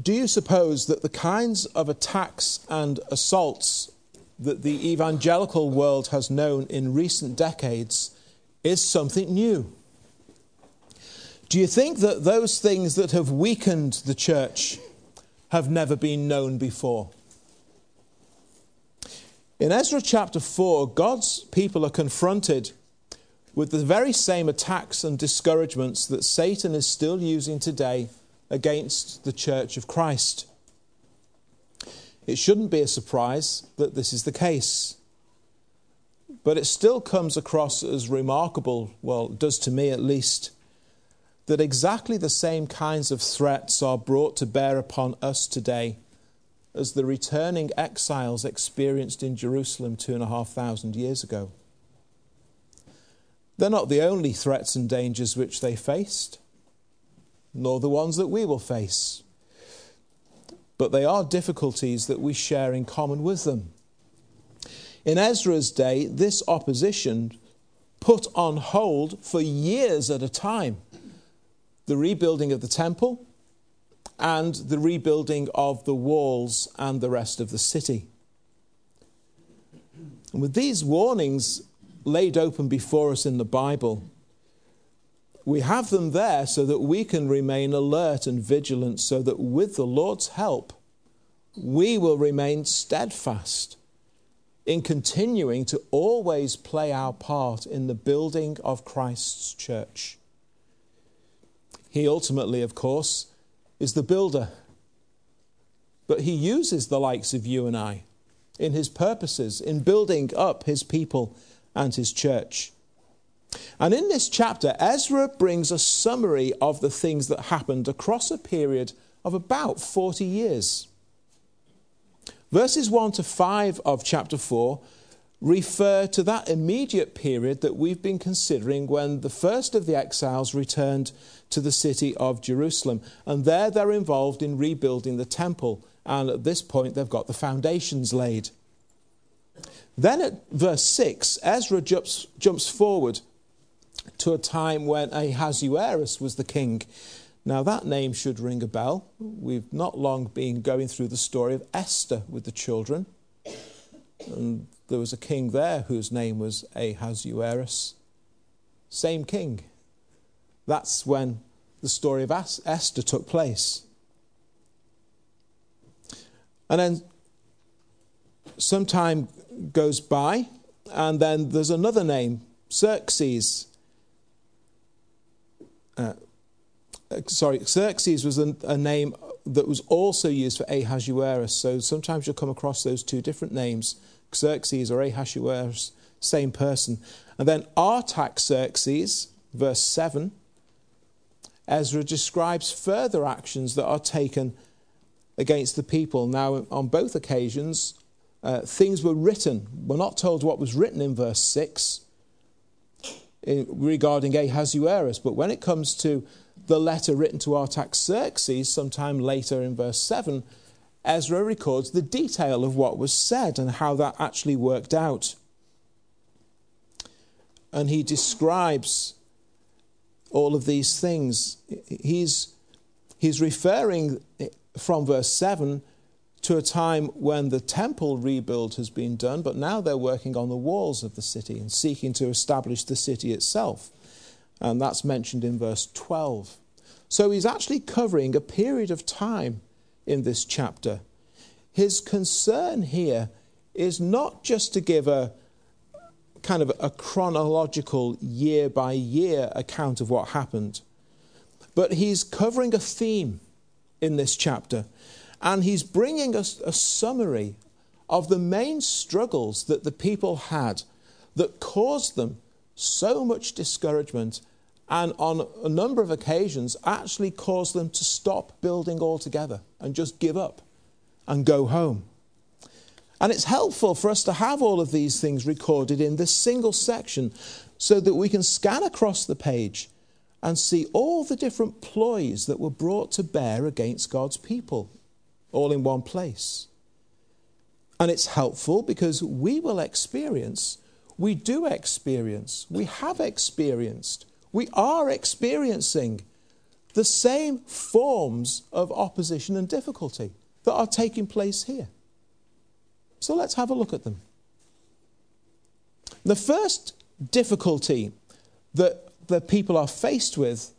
Do you suppose that the kinds of attacks and assaults that the evangelical world has known in recent decades is something new? Do you think that those things that have weakened the church have never been known before? In Ezra chapter 4, God's people are confronted with the very same attacks and discouragements that Satan is still using today against the church of Christ. It shouldn't be a surprise that this is the case. But it still comes across as remarkable, well, it does to me at least, that exactly the same kinds of threats are brought to bear upon us today as the returning exiles experienced in Jerusalem two and a half thousand years ago. They're not the only threats and dangers which they faced nor the ones that we will face. But they are difficulties that we share in common with them. In Ezra's day, this opposition put on hold for years at a time the rebuilding of the temple and the rebuilding of the walls and the rest of the city. And with these warnings laid open before us in the Bible, we have them there so that we can remain alert and vigilant, so that with the Lord's help, we will remain steadfast in continuing to always play our part in the building of Christ's church. He ultimately, of course, is the builder. But he uses the likes of you and I in his purposes, in building up his people and his church. And in this chapter, Ezra brings a summary of the things that happened across a period of about 40 years. Verses 1 to 5 of chapter 4 refer to that immediate period that we've been considering when the first of the exiles returned to the city of Jerusalem. And there they're involved in rebuilding the temple. And at this point, they've got the foundations laid. Then at verse 6, Ezra jumps, jumps forward to a time when Ahasuerus was the king. Now, that name should ring a bell. We've not long been going through the story of Esther with the children. And there was a king there whose name was Ahasuerus. Same king. That's when the story of Esther took place. And then some time goes by, and then there's another name, Xerxes. Uh, uh, sorry, Xerxes was a, a, name that was also used for Ahasuerus. So sometimes you'll come across those two different names, Xerxes or Ahasuerus, same person. And then Artaxerxes, verse 7, Ezra describes further actions that are taken against the people. Now, on both occasions, uh, things were written. We're not told what was written in verse 6 regarding Ahasuerus. But when it comes to the letter written to Artaxerxes, sometime later in verse 7, Ezra records the detail of what was said and how that actually worked out. And he describes all of these things. He's, he's referring from verse 7 to a time when the temple rebuild has been done, but now they're working on the walls of the city and seeking to establish the city itself. And that's mentioned in verse 12. So he's actually covering a period of time in this chapter. His concern here is not just to give a kind of a chronological year by year account of what happened, but he's covering a theme in this chapter and he's bringing us a summary of the main struggles that the people had that caused them so much discouragement and on a number of occasions actually caused them to stop building altogether and just give up and go home. And it's helpful for us to have all of these things recorded in this single section so that we can scan across the page and see all the different ploys that were brought to bear against God's people all in one place. And it's helpful because we will experience, we do experience, we have experienced, we are experiencing the same forms of opposition and difficulty that are taking place here. So let's have a look at them. The first difficulty that the people are faced with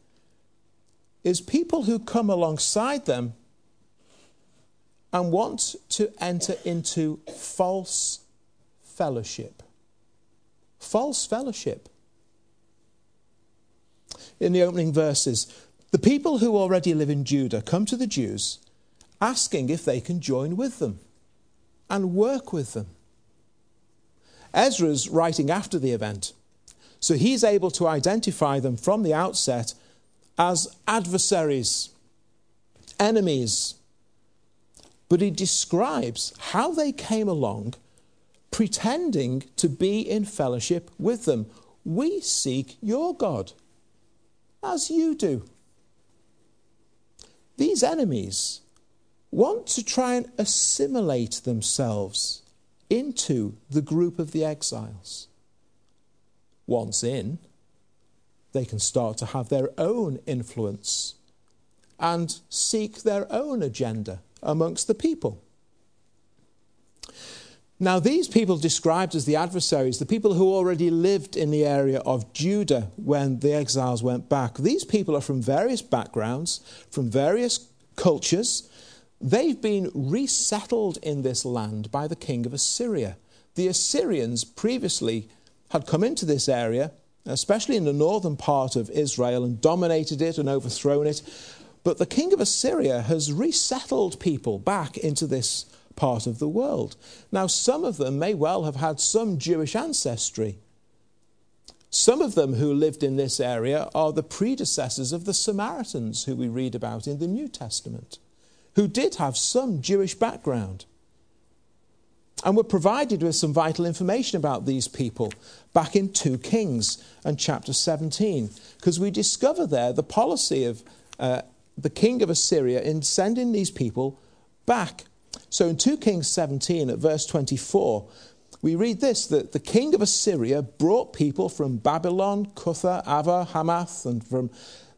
is people who come alongside them and want to enter into false fellowship. False fellowship. In the opening verses, the people who already live in Judah come to the Jews asking if they can join with them and work with them. Ezra's writing after the event, so he's able to identify them from the outset as adversaries, enemies. But he describes how they came along pretending to be in fellowship with them. We seek your God, as you do. These enemies want to try and assimilate themselves into the group of the exiles. Once in, they can start to have their own influence and seek their own agenda amongst the people. Now, these people described as the adversaries, the people who already lived in the area of Judah when the exiles went back, these people are from various backgrounds, from various cultures. They've been resettled in this land by the king of Assyria. The Assyrians previously had come into this area especially in the northern part of Israel, and dominated it and overthrown it. But the king of Assyria has resettled people back into this part of the world. Now, some of them may well have had some Jewish ancestry. Some of them who lived in this area are the predecessors of the Samaritans, who we read about in the New Testament, who did have some Jewish background. And we're provided with some vital information about these people back in 2 Kings and chapter 17, because we discover there the policy of uh, the king of Assyria in sending these people back. So in 2 Kings 17, at verse 24, we read this that the king of Assyria brought people from Babylon, Cutha, Ava, Hamath, and from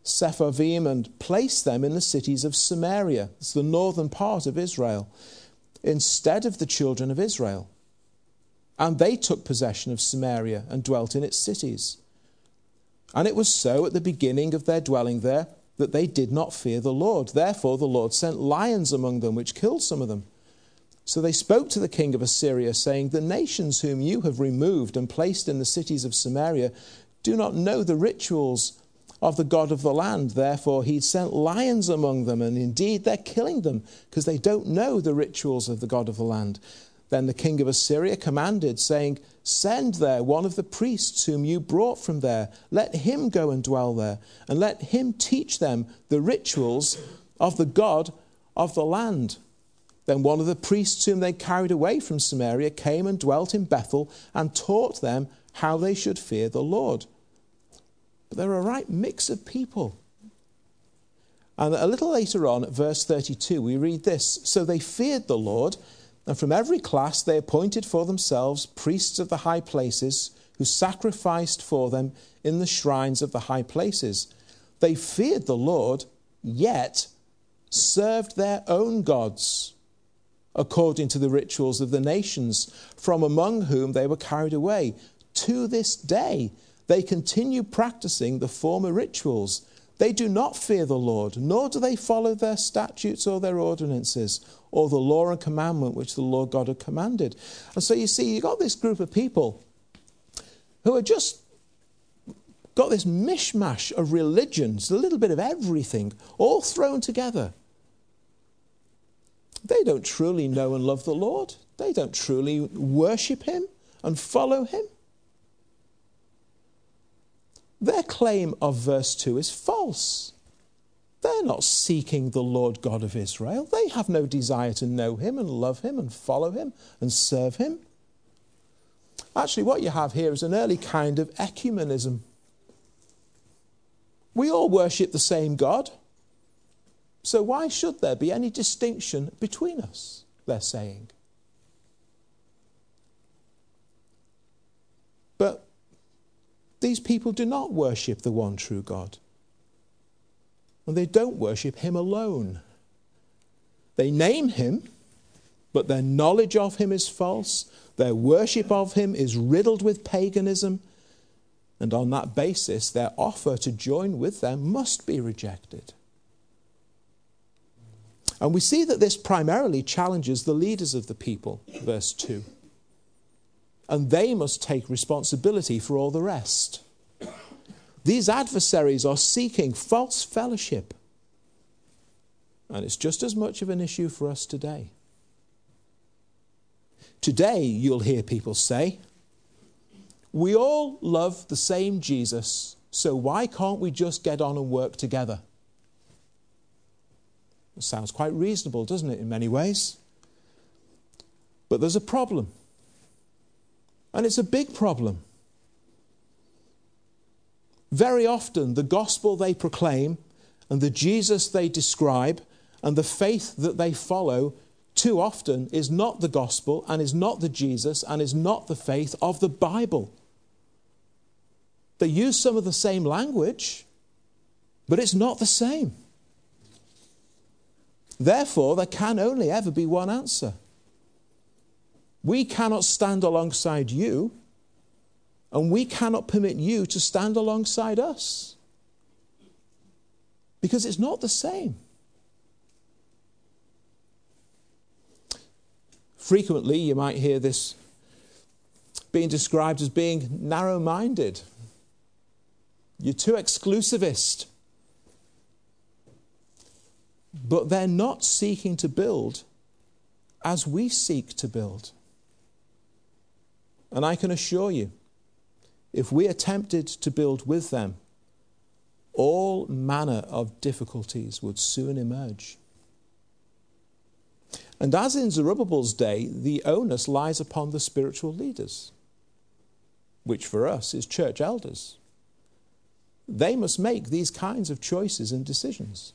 Sepharvaim and placed them in the cities of Samaria. It's the northern part of Israel instead of the children of Israel. And they took possession of Samaria and dwelt in its cities. And it was so at the beginning of their dwelling there that they did not fear the Lord. Therefore, the Lord sent lions among them, which killed some of them. So they spoke to the king of Assyria, saying, The nations whom you have removed and placed in the cities of Samaria do not know the rituals of the God of the land. Therefore, he sent lions among them, and indeed they're killing them because they don't know the rituals of the God of the land. Then the king of Assyria commanded, saying, Send there one of the priests whom you brought from there. Let him go and dwell there, and let him teach them the rituals of the God of the land. Then one of the priests whom they carried away from Samaria came and dwelt in Bethel and taught them how they should fear the Lord. But they're a right mix of people. And a little later on, verse 32, we read this So they feared the Lord, and from every class they appointed for themselves priests of the high places who sacrificed for them in the shrines of the high places. They feared the Lord, yet served their own gods according to the rituals of the nations from among whom they were carried away. To this day, they continue practicing the former rituals. They do not fear the Lord, nor do they follow their statutes or their ordinances, or the law and commandment which the Lord God had commanded. And so you see, you've got this group of people who are just got this mishmash of religions, a little bit of everything, all thrown together. They don't truly know and love the Lord. They don't truly worship Him and follow Him. Their claim of verse 2 is false. They're not seeking the Lord God of Israel. They have no desire to know him and love him and follow him and serve him. Actually, what you have here is an early kind of ecumenism. We all worship the same God. So why should there be any distinction between us? They're saying. But these people do not worship the one true God. and they don't worship Him alone. They name Him, but their knowledge of Him is false, their worship of Him is riddled with paganism, and on that basis, their offer to join with them must be rejected. And we see that this primarily challenges the leaders of the people, verse 2. And they must take responsibility for all the rest. These adversaries are seeking false fellowship. And it's just as much of an issue for us today. Today, you'll hear people say, We all love the same Jesus, so why can't we just get on and work together? It sounds quite reasonable, doesn't it, in many ways? But there's a problem. And it's a big problem. Very often, the gospel they proclaim and the Jesus they describe and the faith that they follow too often is not the gospel and is not the Jesus and is not the faith of the Bible. They use some of the same language, but it's not the same. Therefore, there can only ever be one answer. We cannot stand alongside you, and we cannot permit you to stand alongside us. Because it's not the same. Frequently, you might hear this being described as being narrow minded. You're too exclusivist. But they're not seeking to build as we seek to build. And I can assure you, if we attempted to build with them, all manner of difficulties would soon emerge. And as in Zerubbabel's day, the onus lies upon the spiritual leaders, which for us is church elders. They must make these kinds of choices and decisions.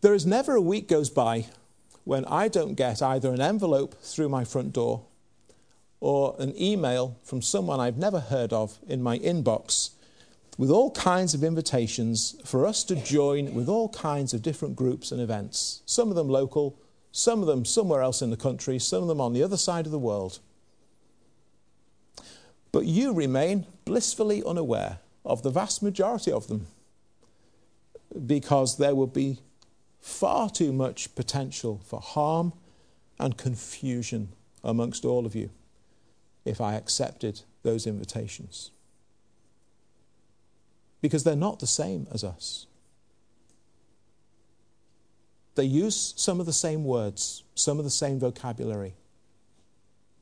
There is never a week goes by when I don't get either an envelope through my front door or an email from someone I've never heard of in my inbox with all kinds of invitations for us to join with all kinds of different groups and events, some of them local, some of them somewhere else in the country, some of them on the other side of the world. But you remain blissfully unaware of the vast majority of them because there will be far too much potential for harm and confusion amongst all of you if I accepted those invitations. Because they're not the same as us. They use some of the same words, some of the same vocabulary,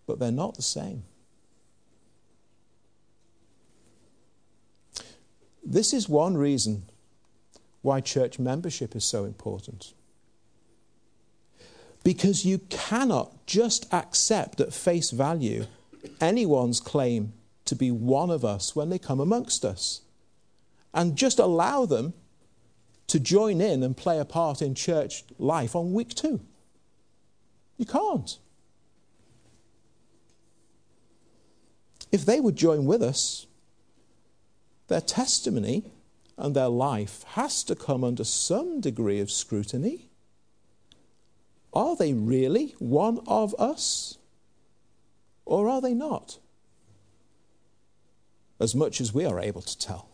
but they're not the same. This is one reason why church membership is so important. Because you cannot just accept at face value anyone's claim to be one of us when they come amongst us and just allow them to join in and play a part in church life on week two. You can't. If they would join with us, their testimony and their life has to come under some degree of scrutiny. Are they really one of us? Or are they not? As much as we are able to tell.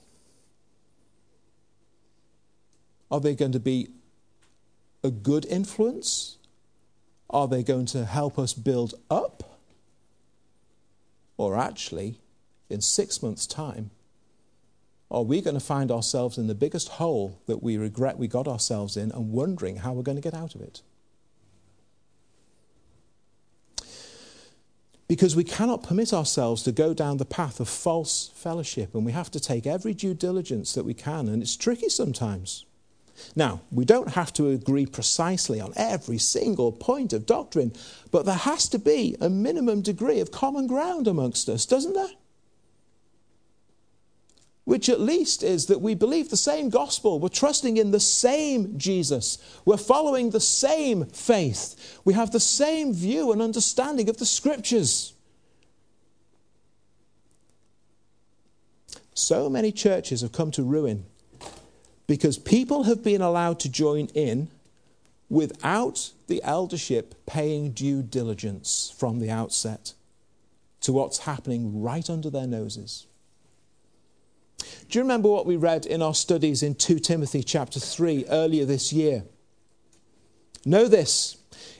Are they going to be a good influence? Are they going to help us build up? Or actually, in six months' time, are we going to find ourselves in the biggest hole that we regret we got ourselves in and wondering how we're going to get out of it? Because we cannot permit ourselves to go down the path of false fellowship, and we have to take every due diligence that we can, and it's tricky sometimes. Now, we don't have to agree precisely on every single point of doctrine, but there has to be a minimum degree of common ground amongst us, doesn't there? Which at least is that we believe the same gospel. We're trusting in the same Jesus. We're following the same faith. We have the same view and understanding of the scriptures. So many churches have come to ruin because people have been allowed to join in without the eldership paying due diligence from the outset to what's happening right under their noses. Do you remember what we read in our studies in 2 Timothy chapter 3 earlier this year? Know this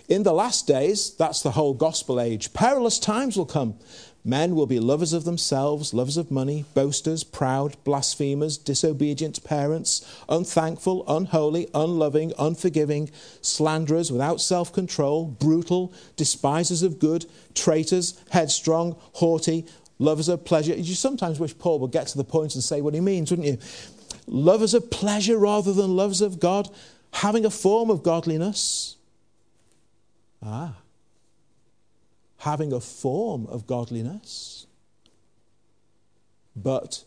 in the last days, that's the whole gospel age, perilous times will come. Men will be lovers of themselves, lovers of money, boasters, proud, blasphemers, disobedient to parents, unthankful, unholy, unloving, unforgiving, slanderers, without self control, brutal, despisers of good, traitors, headstrong, haughty, lovers of pleasure. You sometimes wish Paul would get to the point and say what he means, wouldn't you? Lovers of pleasure rather than lovers of God, having a form of godliness. Ah having a form of godliness, but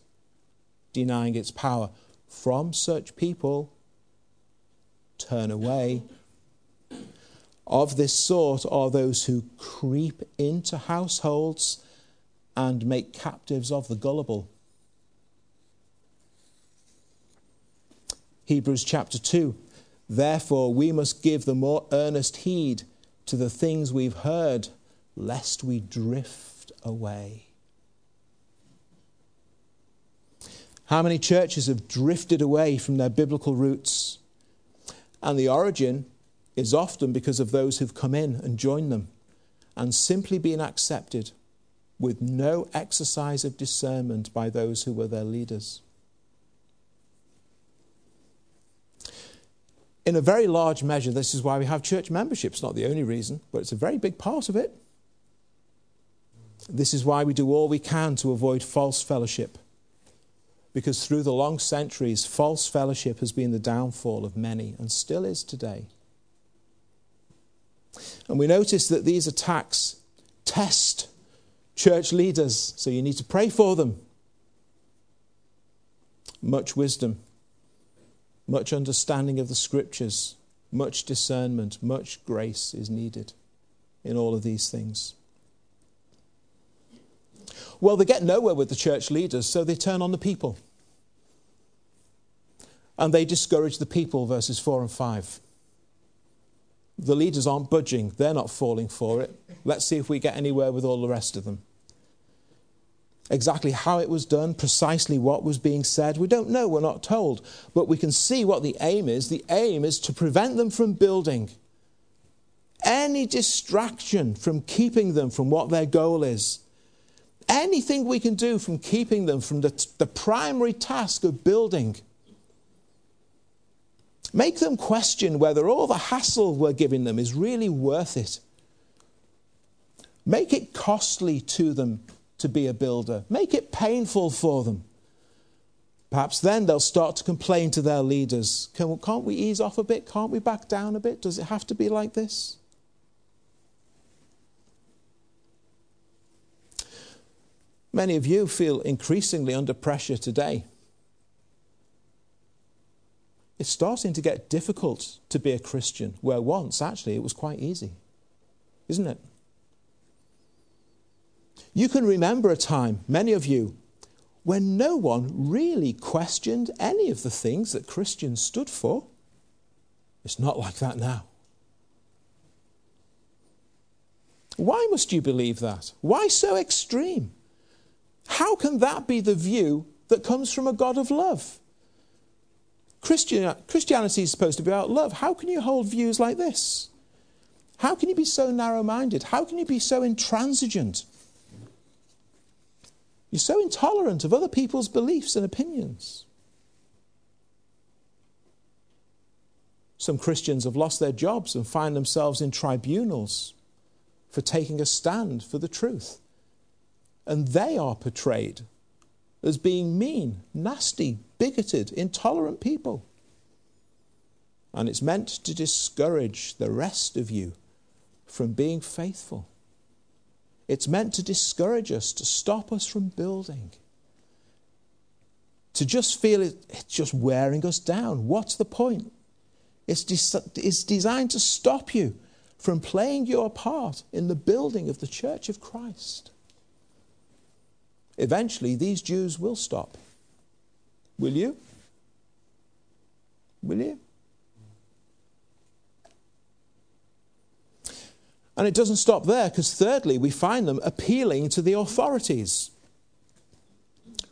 denying its power. From such people, turn away. Of this sort are those who creep into households and make captives of the gullible. Hebrews chapter 2 Therefore, we must give the more earnest heed to the things we've heard lest we drift away. How many churches have drifted away from their biblical roots? And the origin is often because of those who've come in and joined them and simply been accepted with no exercise of discernment by those who were their leaders. In a very large measure, this is why we have church membership. It's not the only reason, but it's a very big part of it. This is why we do all we can to avoid false fellowship. Because through the long centuries, false fellowship has been the downfall of many and still is today. And we notice that these attacks test church leaders, so you need to pray for them. Much wisdom, much understanding of the scriptures, much discernment, much grace is needed in all of these things. Well, they get nowhere with the church leaders, so they turn on the people. And they discourage the people, verses 4 and 5. The leaders aren't budging, they're not falling for it. Let's see if we get anywhere with all the rest of them. Exactly how it was done, precisely what was being said, we don't know, we're not told. But we can see what the aim is. The aim is to prevent them from building. Any distraction from keeping them from what their goal is anything we can do from keeping them from the, the primary task of building. Make them question whether all the hassle we're giving them is really worth it. Make it costly to them to be a builder. Make it painful for them. Perhaps then they'll start to complain to their leaders. Can, can't we ease off a bit? Can't we back down a bit? Does it have to be like this? Many of you feel increasingly under pressure today. It's starting to get difficult to be a Christian, where once, actually, it was quite easy, isn't it? You can remember a time, many of you, when no one really questioned any of the things that Christians stood for. It's not like that now. Why must you believe that? Why so extreme? How can that be the view that comes from a God of love? Christian, Christianity is supposed to be about love. How can you hold views like this? How can you be so narrow minded? How can you be so intransigent? You're so intolerant of other people's beliefs and opinions. Some Christians have lost their jobs and find themselves in tribunals for taking a stand for the truth. And they are portrayed as being mean, nasty, bigoted, intolerant people. And it's meant to discourage the rest of you from being faithful. It's meant to discourage us, to stop us from building. To just feel it, it's just wearing us down. What's the point? It's, des- it's designed to stop you from playing your part in the building of the church of Christ. Eventually, these Jews will stop. Will you? Will you? And it doesn't stop there, because thirdly, we find them appealing to the authorities.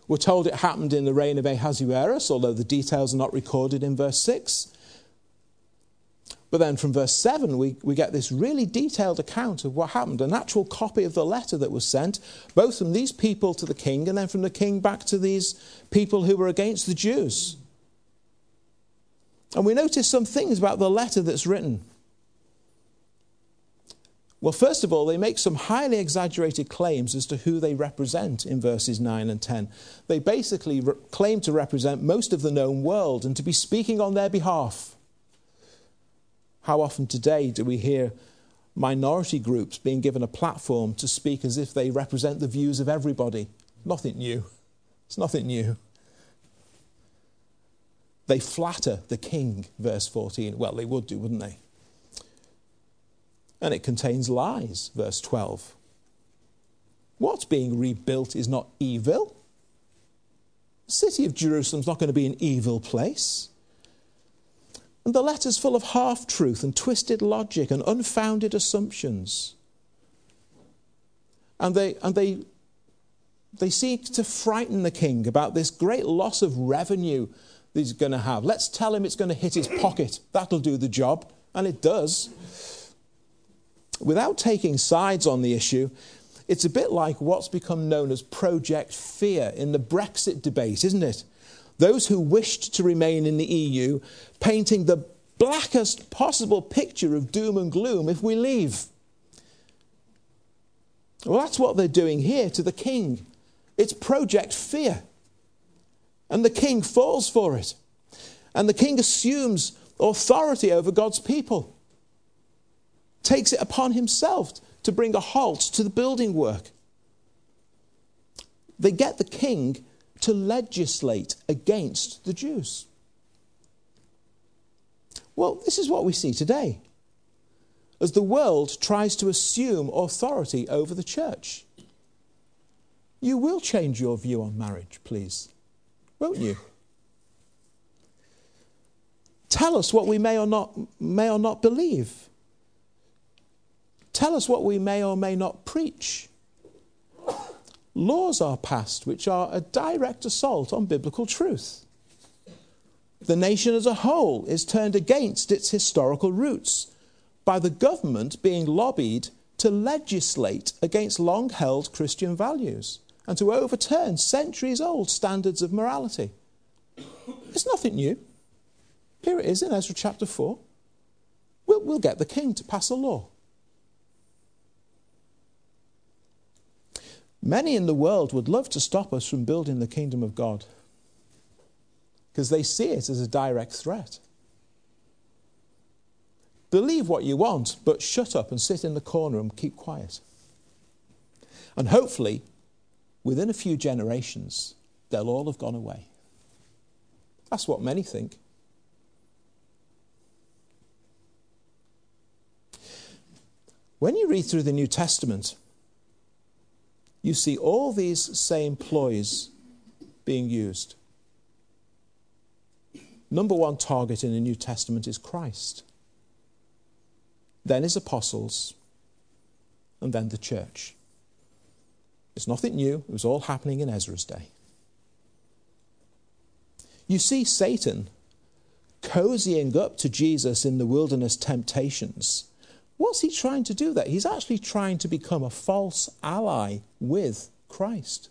We're told it happened in the reign of Ahasuerus, although the details are not recorded in verse 6. But then from verse 7, we, we get this really detailed account of what happened an actual copy of the letter that was sent, both from these people to the king and then from the king back to these people who were against the Jews. And we notice some things about the letter that's written. Well, first of all, they make some highly exaggerated claims as to who they represent in verses 9 and 10. They basically re- claim to represent most of the known world and to be speaking on their behalf. How often today do we hear minority groups being given a platform to speak as if they represent the views of everybody? Nothing new. It's nothing new. They flatter the king, verse 14. Well, they would do, wouldn't they? and it contains lies, verse 12. What's being rebuilt is not evil. The city of Jerusalem's not going to be an evil place. And the letter's full of half truth and twisted logic and unfounded assumptions. And they, and they, they seek to frighten the king about this great loss of revenue he's going to have. Let's tell him it's going to hit his pocket. That'll do the job. And it does without taking sides on the issue, it's a bit like what's become known as Project Fear in the Brexit debate, isn't it? Those who wished to remain in the EU painting the blackest possible picture of doom and gloom if we leave. Well, that's what they're doing here to the king. It's Project Fear. And the king falls for it. And the king assumes authority over God's people takes it upon himself to bring a halt to the building work. They get the king to legislate against the Jews. Well, this is what we see today as the world tries to assume authority over the church. You will change your view on marriage, please, won't you? Tell us what we may or not, may or not believe. Tell us what we may or may not preach. Laws are passed which are a direct assault on biblical truth. The nation as a whole is turned against its historical roots by the government being lobbied to legislate against long held Christian values and to overturn centuries old standards of morality. It's nothing new. Here it is in Ezra chapter 4. We'll, we'll get the king to pass a law. Many in the world would love to stop us from building the kingdom of God because they see it as a direct threat. Believe what you want, but shut up and sit in the corner and keep quiet. And hopefully, within a few generations, they'll all have gone away. That's what many think. When you read through the New Testament, you see all these same ploys being used. Number one target in the New Testament is Christ, then his apostles, and then the church. It's nothing new, it was all happening in Ezra's day. You see Satan cozying up to Jesus in the wilderness temptations What's he trying to do there? He's actually trying to become a false ally with Christ.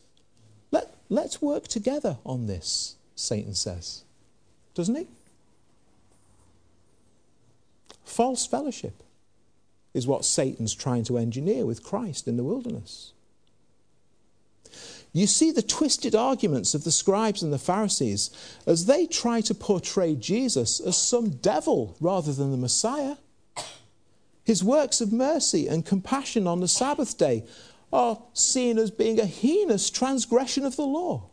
Let, let's work together on this, Satan says. Doesn't he? False fellowship is what Satan's trying to engineer with Christ in the wilderness. You see the twisted arguments of the scribes and the Pharisees as they try to portray Jesus as some devil rather than the Messiah. His works of mercy and compassion on the Sabbath day are seen as being a heinous transgression of the law.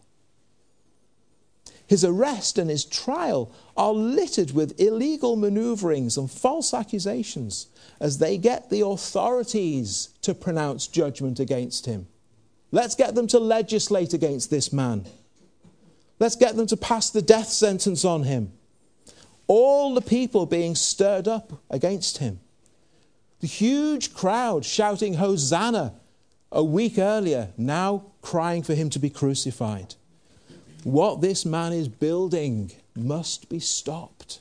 His arrest and his trial are littered with illegal maneuverings and false accusations as they get the authorities to pronounce judgment against him. Let's get them to legislate against this man. Let's get them to pass the death sentence on him. All the people being stirred up against him. The huge crowd shouting, Hosanna, a week earlier, now crying for him to be crucified. What this man is building must be stopped.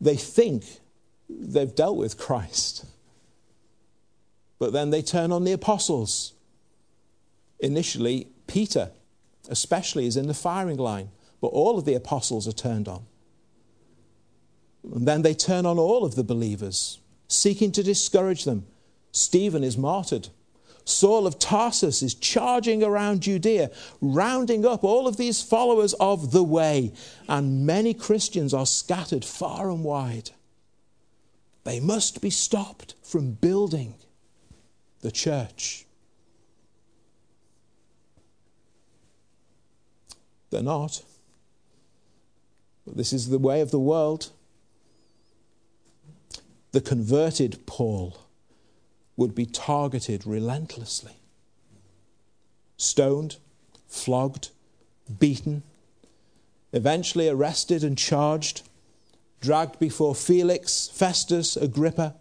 They think they've dealt with Christ, but then they turn on the apostles. Initially, Peter, especially, is in the firing line, but all of the apostles are turned on. And then they turn on all of the believers, seeking to discourage them. Stephen is martyred. Saul of Tarsus is charging around Judea, rounding up all of these followers of the way, and many Christians are scattered far and wide. They must be stopped from building the church. They're not. This is the way of the world. The converted Paul would be targeted relentlessly. Stoned, flogged, beaten, eventually arrested and charged, dragged before Felix, Festus, Agrippa,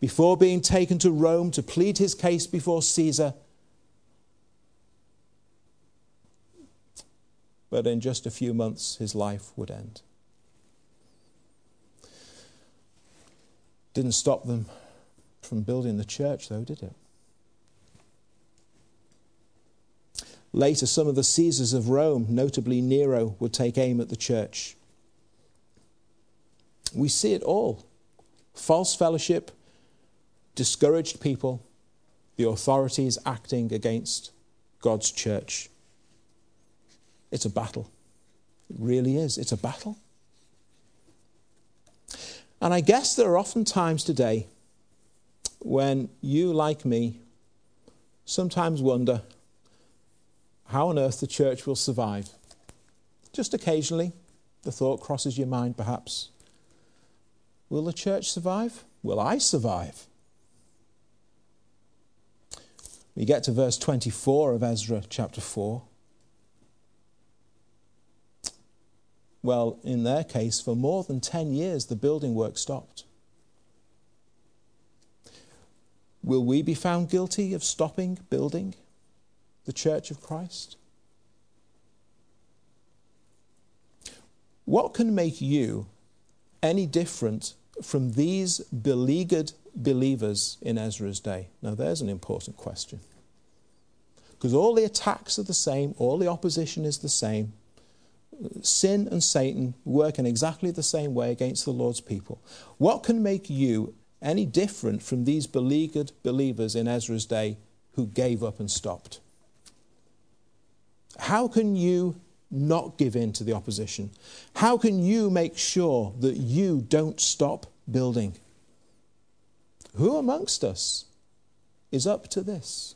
before being taken to Rome to plead his case before Caesar. But in just a few months, his life would end. Didn't stop them from building the church, though, did it? Later, some of the Caesars of Rome, notably Nero, would take aim at the church. We see it all false fellowship, discouraged people, the authorities acting against God's church. It's a battle. It really is. It's a battle. And I guess there are often times today when you, like me, sometimes wonder how on earth the church will survive. Just occasionally, the thought crosses your mind, perhaps. Will the church survive? Will I survive? We get to verse 24 of Ezra chapter 4. Well, in their case, for more than 10 years, the building work stopped. Will we be found guilty of stopping building the church of Christ? What can make you any different from these beleaguered believers in Ezra's day? Now, there's an important question. Because all the attacks are the same, all the opposition is the same. Sin and Satan work in exactly the same way against the Lord's people. What can make you any different from these beleaguered believers in Ezra's day who gave up and stopped? How can you not give in to the opposition? How can you make sure that you don't stop building? Who amongst us is up to this?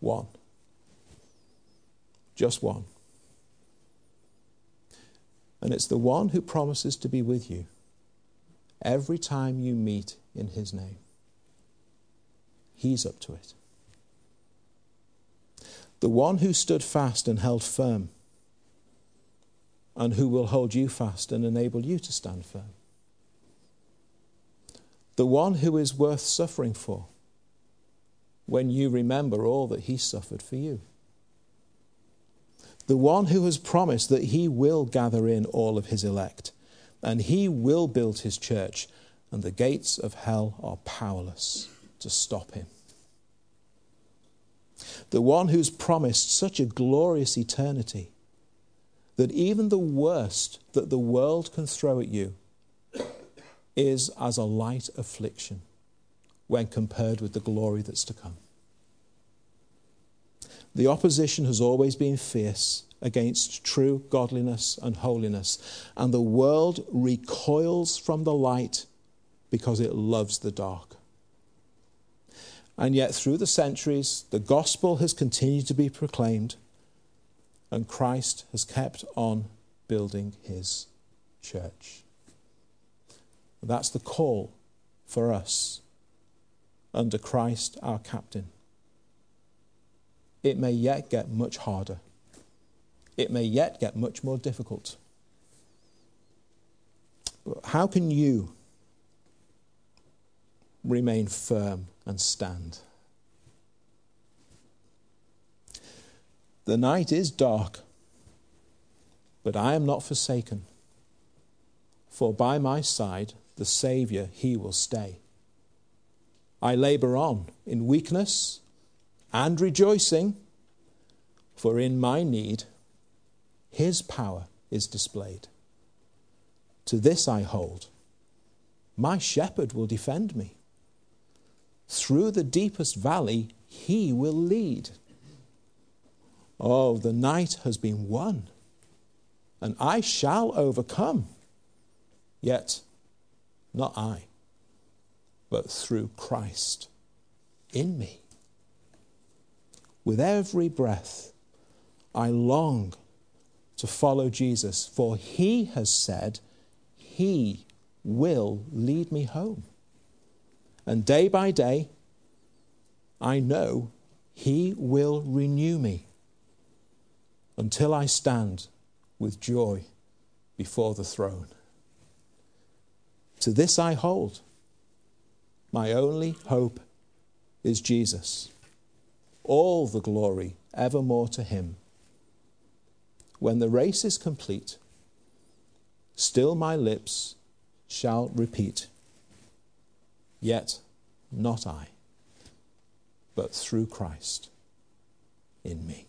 One. Just one. And it's the one who promises to be with you every time you meet in His name. He's up to it. The one who stood fast and held firm, and who will hold you fast and enable you to stand firm. The one who is worth suffering for when you remember all that he suffered for you. The one who has promised that he will gather in all of his elect and he will build his church, and the gates of hell are powerless to stop him. The one who's promised such a glorious eternity that even the worst that the world can throw at you is as a light affliction when compared with the glory that's to come. The opposition has always been fierce against true godliness and holiness. And the world recoils from the light because it loves the dark. And yet, through the centuries, the gospel has continued to be proclaimed, and Christ has kept on building his church. That's the call for us under Christ our captain. It may yet get much harder. It may yet get much more difficult. How can you remain firm and stand? The night is dark, but I am not forsaken. For by my side, the Saviour, he will stay. I labour on in weakness and rejoicing, for in my need, his power is displayed. To this I hold. My shepherd will defend me. Through the deepest valley, he will lead. Oh, the night has been won, and I shall overcome. Yet, not I, but through Christ in me. With every breath, I long to follow Jesus, for he has said he will lead me home. And day by day, I know he will renew me until I stand with joy before the throne. To this I hold. My only hope is Jesus. All the glory evermore to him. When the race is complete, still my lips shall repeat, Yet not I, but through Christ in me.